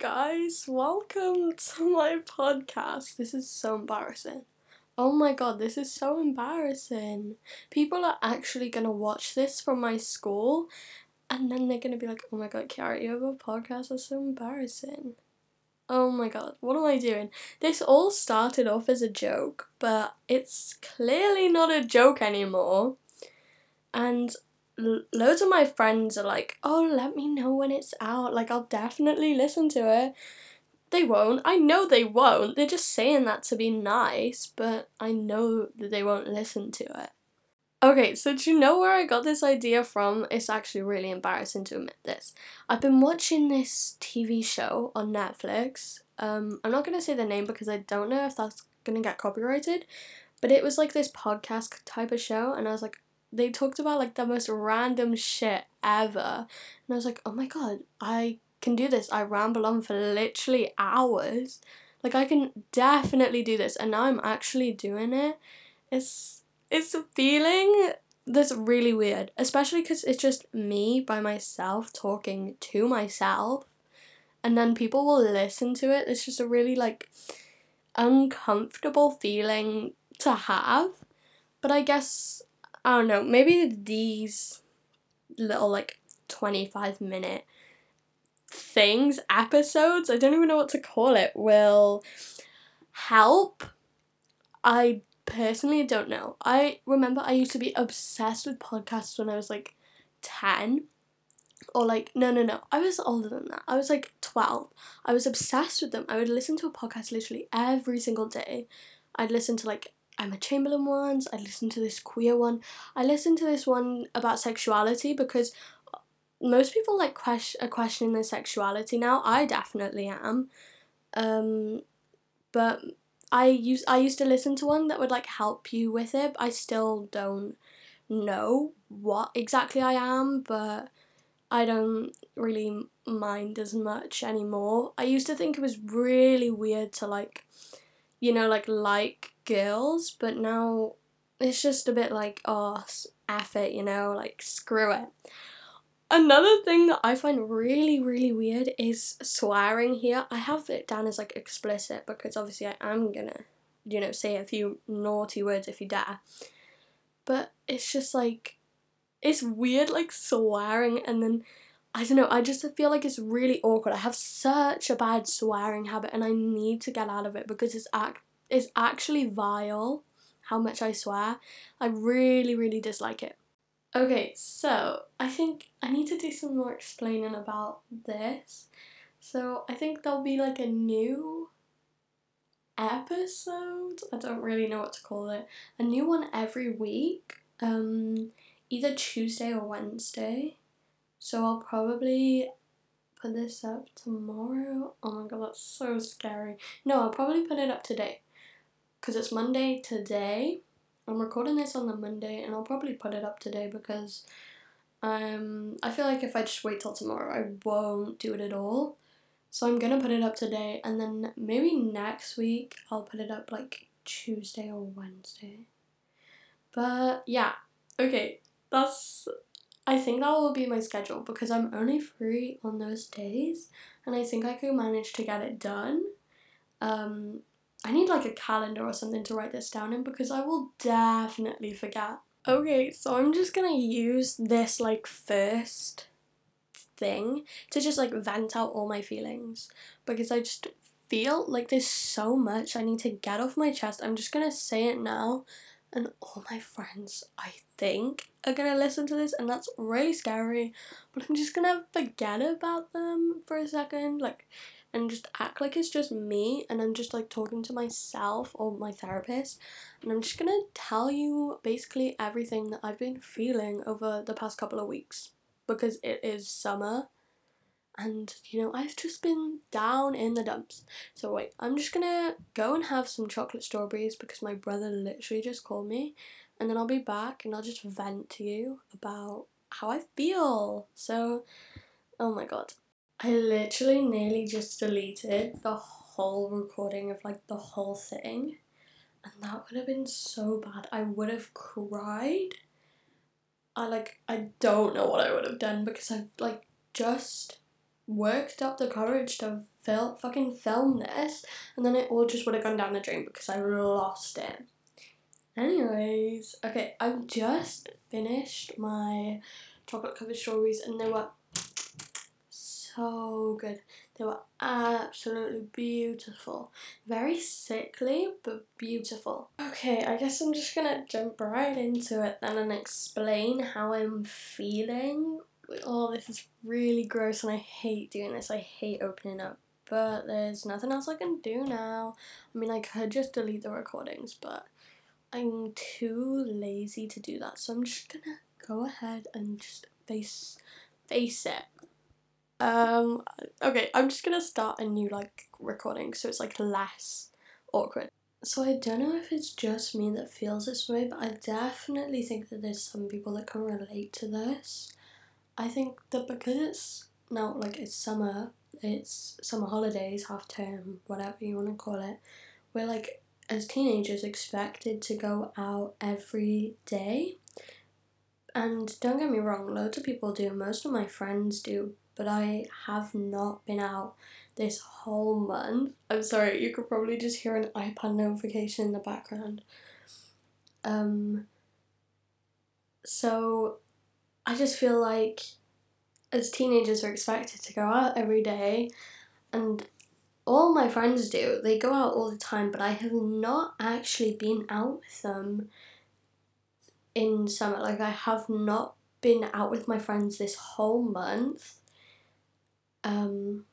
guys, welcome to my podcast. This is so embarrassing. Oh my god, this is so embarrassing. People are actually gonna watch this from my school and then they're gonna be like, oh my god, Kiara, you have a podcast? That's so embarrassing. Oh my god, what am I doing? This all started off as a joke, but it's clearly not a joke anymore. And loads of my friends are like, oh, let me know when it's out. Like, I'll definitely listen to it. They won't. I know they won't. They're just saying that to be nice, but I know that they won't listen to it. Okay, so do you know where I got this idea from? It's actually really embarrassing to admit this. I've been watching this TV show on Netflix. Um, I'm not gonna say the name because I don't know if that's gonna get copyrighted, but it was like this podcast type of show, and I was like, they talked about like the most random shit ever. And I was like, oh my god, I can do this. I ramble on for literally hours. Like I can definitely do this and now I'm actually doing it. It's it's a feeling that's really weird, especially cuz it's just me by myself talking to myself and then people will listen to it. It's just a really like uncomfortable feeling to have. But I guess I don't know, maybe these little like 25 minute things, episodes, I don't even know what to call it, will help. I personally don't know. I remember I used to be obsessed with podcasts when I was like 10 or like no no no i was older than that i was like 12 i was obsessed with them i would listen to a podcast literally every single day i'd listen to like Emma Chamberlain ones. I listened to this queer one. I listened to this one about sexuality because most people like question are questioning their sexuality now. I definitely am. Um, but I use I used to listen to one that would like help you with it. I still don't know what exactly I am, but I don't really mind as much anymore. I used to think it was really weird to like you know like like girls, but now it's just a bit like, oh, F it, you know, like screw it. Another thing that I find really, really weird is swearing here. I have it down as like explicit because obviously I am gonna, you know, say a few naughty words if you dare. But it's just like, it's weird like swearing and then I don't know, I just feel like it's really awkward. I have such a bad swearing habit and I need to get out of it because it's act is actually vile how much I swear. I really, really dislike it. Okay, so I think I need to do some more explaining about this. So I think there'll be like a new episode. I don't really know what to call it. A new one every week. Um either Tuesday or Wednesday. So I'll probably put this up tomorrow. Oh my god, that's so scary. No, I'll probably put it up today because it's Monday today. I'm recording this on the Monday and I'll probably put it up today because um, I feel like if I just wait till tomorrow, I won't do it at all. So I'm gonna put it up today and then maybe next week I'll put it up like Tuesday or Wednesday. But yeah, okay, that's. I think that will be my schedule because I'm only free on those days and I think I can manage to get it done. Um, I need like a calendar or something to write this down in because I will definitely forget. Okay, so I'm just gonna use this like first thing to just like vent out all my feelings because I just feel like there's so much I need to get off my chest. I'm just gonna say it now, and all my friends, I think, are gonna listen to this, and that's really scary. But I'm just gonna forget about them for a second. Like, and just act like it's just me and I'm just like talking to myself or my therapist and I'm just gonna tell you basically everything that I've been feeling over the past couple of weeks because it is summer and you know I've just been down in the dumps. So wait, I'm just gonna go and have some chocolate strawberries because my brother literally just called me and then I'll be back and I'll just vent to you about how I feel. So oh my god. I literally nearly just deleted the whole recording of like the whole thing. And that would have been so bad. I would have cried. I like I don't know what I would have done because I've like just worked up the courage to film fucking film this and then it all just would have gone down the drain because I lost it. Anyways, okay, I've just finished my chocolate covered strawberries and they were so good. They were absolutely beautiful. Very sickly, but beautiful. Okay, I guess I'm just gonna jump right into it then and explain how I'm feeling. Oh, this is really gross and I hate doing this. I hate opening up. But there's nothing else I can do now. I mean, I could just delete the recordings, but I'm too lazy to do that. So I'm just gonna go ahead and just face face it. Um, okay, I'm just gonna start a new like recording so it's like less awkward. So I don't know if it's just me that feels this way, but I definitely think that there's some people that can relate to this. I think that because it's now like it's summer, it's summer holidays, half term, whatever you want to call it, we're like as teenagers expected to go out every day. And don't get me wrong, loads of people do, most of my friends do, but I have not been out this whole month. I'm sorry, you could probably just hear an iPad notification in the background. Um, so I just feel like as teenagers are expected to go out every day and all my friends do. They go out all the time, but I have not actually been out with them in summer. Like I have not been out with my friends this whole month. Um,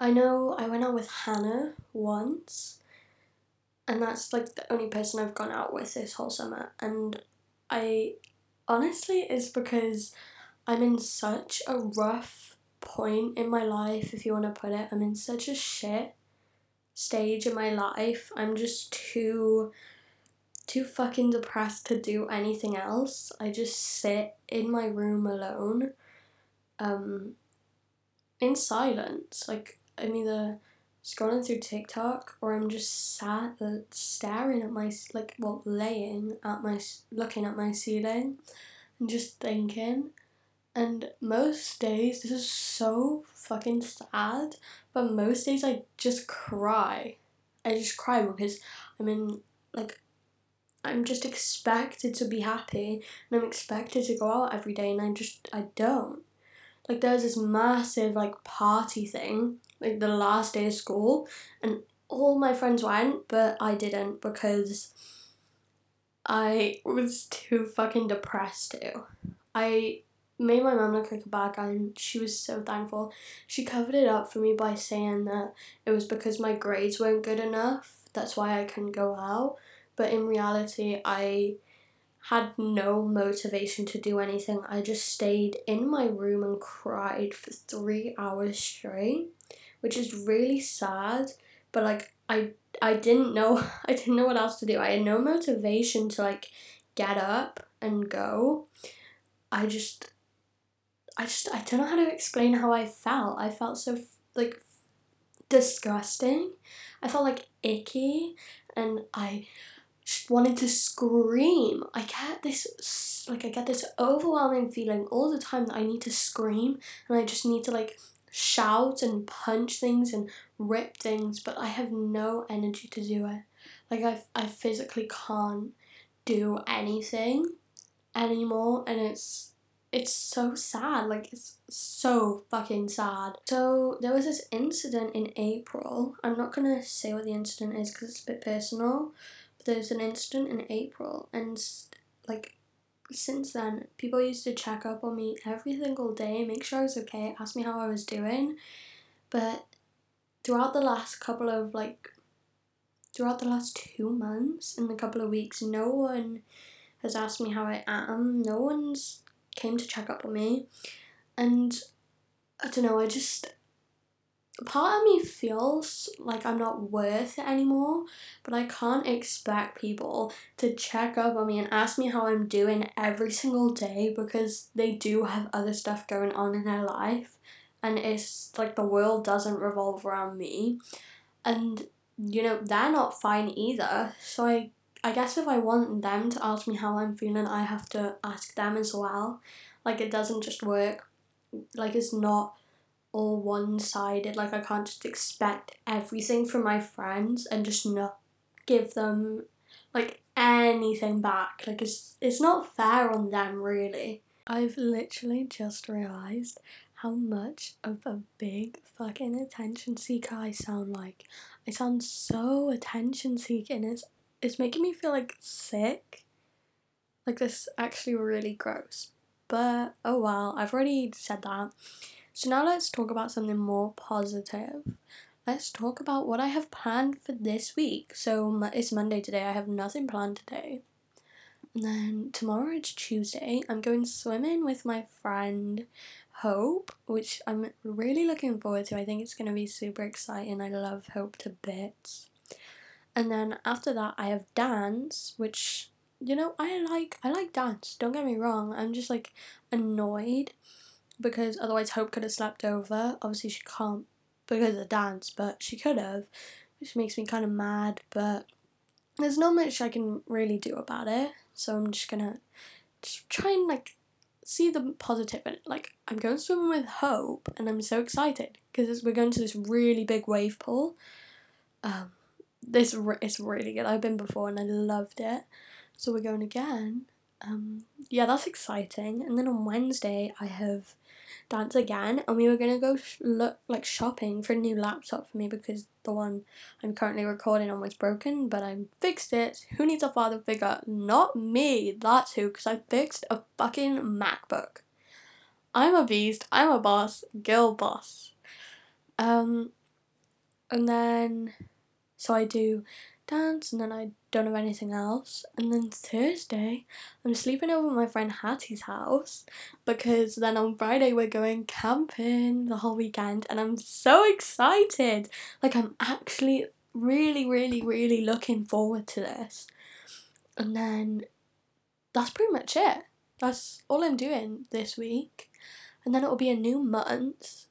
I know I went out with Hannah once, and that's like the only person I've gone out with this whole summer. And I honestly, it's because I'm in such a rough point in my life, if you want to put it. I'm in such a shit stage in my life. I'm just too too fucking depressed to do anything else. I just sit in my room alone. Um in silence. Like I'm either scrolling through TikTok or I'm just sat uh, staring at my like well laying at my looking at my ceiling and just thinking. And most days this is so fucking sad, but most days I just cry. I just cry because I'm in like I'm just expected to be happy and I'm expected to go out every day and I just I don't like there was this massive like party thing like the last day of school and all my friends went but I didn't because I was too fucking depressed to. I made my mum look like a bad guy and she was so thankful. She covered it up for me by saying that it was because my grades weren't good enough. That's why I couldn't go out. But in reality, I had no motivation to do anything. I just stayed in my room and cried for three hours straight, which is really sad. But like I I didn't know I didn't know what else to do. I had no motivation to like get up and go. I just I just I don't know how to explain how I felt. I felt so like disgusting. I felt like icky and I wanted to scream. I get this like I get this overwhelming feeling all the time that I need to scream and I just need to like shout and punch things and rip things, but I have no energy to do it. Like I I physically can't do anything anymore and it's it's so sad like it's so fucking sad so there was this incident in april i'm not gonna say what the incident is because it's a bit personal there's an incident in April, and like since then, people used to check up on me every single day, make sure I was okay, ask me how I was doing. But throughout the last couple of like, throughout the last two months and a couple of weeks, no one has asked me how I am. No one's came to check up on me, and I don't know. I just part of me feels like I'm not worth it anymore, but I can't expect people to check up on me and ask me how I'm doing every single day because they do have other stuff going on in their life and it's like the world doesn't revolve around me. And you know, they're not fine either. So I I guess if I want them to ask me how I'm feeling, I have to ask them as well. Like it doesn't just work. Like it's not all one sided. Like I can't just expect everything from my friends and just not give them like anything back. Like it's it's not fair on them really. I've literally just realized how much of a big fucking attention seeker I sound like. I sound so attention seeking. It's it's making me feel like sick. Like this actually really gross. But oh well, I've already said that. So now let's talk about something more positive. Let's talk about what I have planned for this week. So it's Monday today. I have nothing planned today. And then tomorrow it's Tuesday. I'm going swimming with my friend Hope, which I'm really looking forward to. I think it's going to be super exciting. I love Hope to bits. And then after that, I have dance, which you know I like. I like dance. Don't get me wrong. I'm just like annoyed because otherwise Hope could have slept over. Obviously, she can't because of the dance, but she could have, which makes me kind of mad. But there's not much I can really do about it, so I'm just gonna just try and like see the positive in it. Like I'm going swimming with Hope, and I'm so excited because we're going to this really big wave pool. Um, this is really good. I've been before and I loved it, so we're going again. Um, yeah, that's exciting. And then on Wednesday, I have dance again, and we were gonna go sh- look like shopping for a new laptop for me because the one I'm currently recording on was broken, but I fixed it. Who needs a father figure? Not me. That's who, because I fixed a fucking MacBook. I'm a beast. I'm a boss. Girl boss. Um, and then so I do dance and then I don't have anything else. And then Thursday, I'm sleeping over my friend Hattie's house because then on Friday we're going camping the whole weekend and I'm so excited. Like, I'm actually really, really, really looking forward to this. And then that's pretty much it. That's all I'm doing this week. And then it'll be a new month.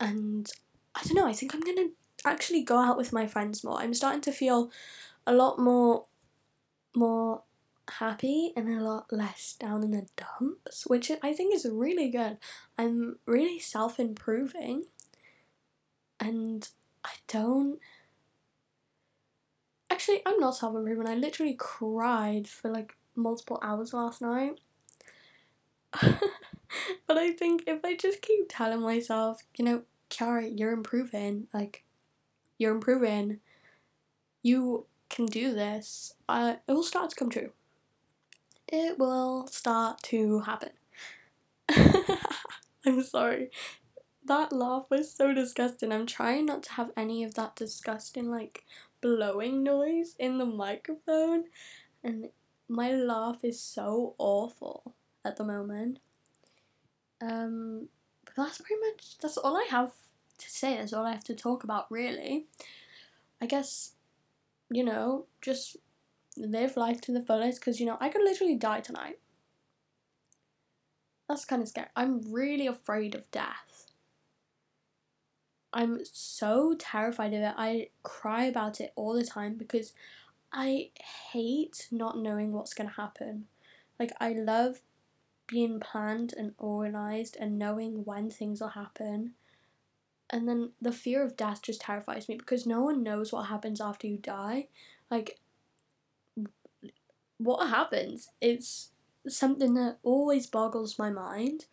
And I don't know, I think I'm gonna actually go out with my friends more. I'm starting to feel a lot more more happy and a lot less down in the dumps, which I think is really good. I'm really self improving and I don't. Actually, I'm not self improving. I literally cried for like multiple hours last night. but I think if I just keep telling myself, you know, Kiara, you're improving, like, you're improving, you can do this, uh, it will start to come true. It will start to happen. I'm sorry. That laugh was so disgusting. I'm trying not to have any of that disgusting, like, blowing noise in the microphone. And my laugh is so awful at the moment. Um, but that's pretty much, that's all I have to say. That's all I have to talk about, really. I guess you know, just live life to the fullest because, you know, I could literally die tonight. That's kind of scary. I'm really afraid of death. I'm so terrified of it. I cry about it all the time because I hate not knowing what's going to happen. Like, I love being planned and organized and knowing when things will happen and then the fear of death just terrifies me because no one knows what happens after you die. Like, what happens? It's something that always boggles my mind.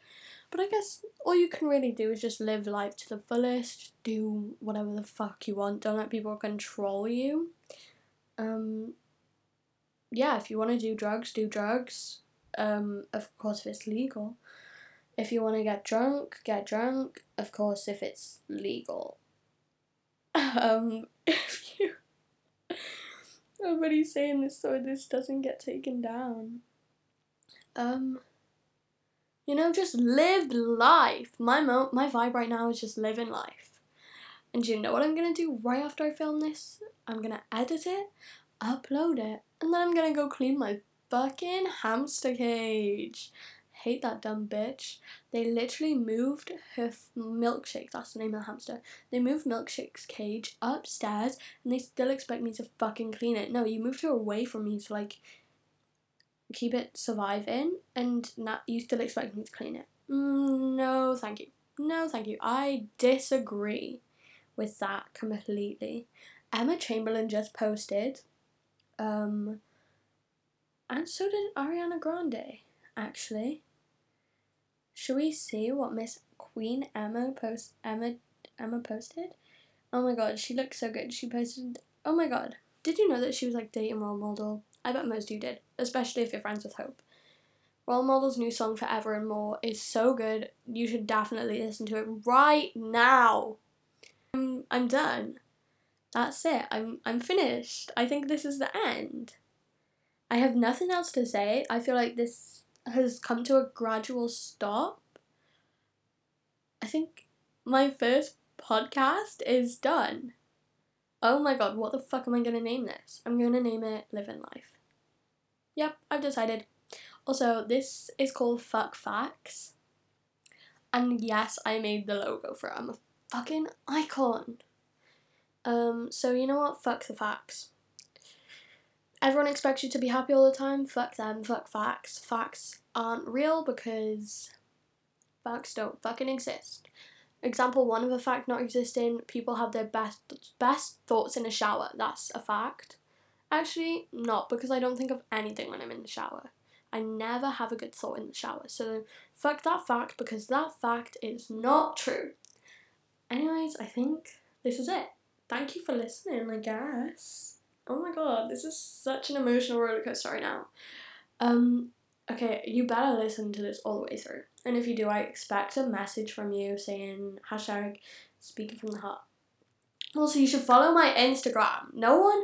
But I guess all you can really do is just live life to the fullest, do whatever the fuck you want, don't let people control you. Um, yeah, if you want to do drugs, do drugs. Um, of course, if it's legal. If you want to get drunk, get drunk. Of course, if it's legal. Um, if you. Nobody's saying this so this doesn't get taken down. Um. You know, just live life. My mo- my vibe right now is just living life. And you know what I'm gonna do right after I film this? I'm gonna edit it, upload it, and then I'm gonna go clean my fucking hamster cage hate that dumb bitch. They literally moved her f- milkshake, that's the name of the hamster. They moved Milkshake's cage upstairs and they still expect me to fucking clean it. No, you moved her away from me to like keep it surviving and now you still expect me to clean it. Mm, no, thank you. No, thank you. I disagree with that completely. Emma Chamberlain just posted, um, and so did Ariana Grande, actually. Should we see what Miss Queen Emma post Emma Emma posted? Oh my god, she looks so good. She posted. Oh my god, did you know that she was like dating Role Model? I bet most of you did, especially if you're friends with Hope. Role Model's new song Forever and More is so good. You should definitely listen to it right now. I'm, I'm done. That's it. I'm I'm finished. I think this is the end. I have nothing else to say. I feel like this has come to a gradual stop. I think my first podcast is done. Oh my god, what the fuck am I gonna name this? I'm gonna name it Living Life. Yep, I've decided. Also, this is called Fuck Facts. And yes, I made the logo for it. I'm a fucking icon. Um, so you know what? Fuck the facts. Everyone expects you to be happy all the time. Fuck them. Fuck facts. Facts aren't real because facts don't fucking exist. Example one of a fact not existing: people have their best best thoughts in a shower. That's a fact. Actually, not because I don't think of anything when I'm in the shower. I never have a good thought in the shower. So fuck that fact because that fact is not true. Anyways, I think this is it. Thank you for listening, I guess. Oh my god, this is such an emotional roller coaster right now. Um, okay, you better listen to this all the way through. And if you do, I expect a message from you saying hashtag speaking from the heart. Also, you should follow my Instagram. No one.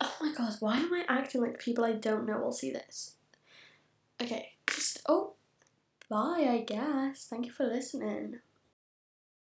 Oh my god, why am I acting like people I don't know will see this? Okay, just. Oh, bye, I guess. Thank you for listening.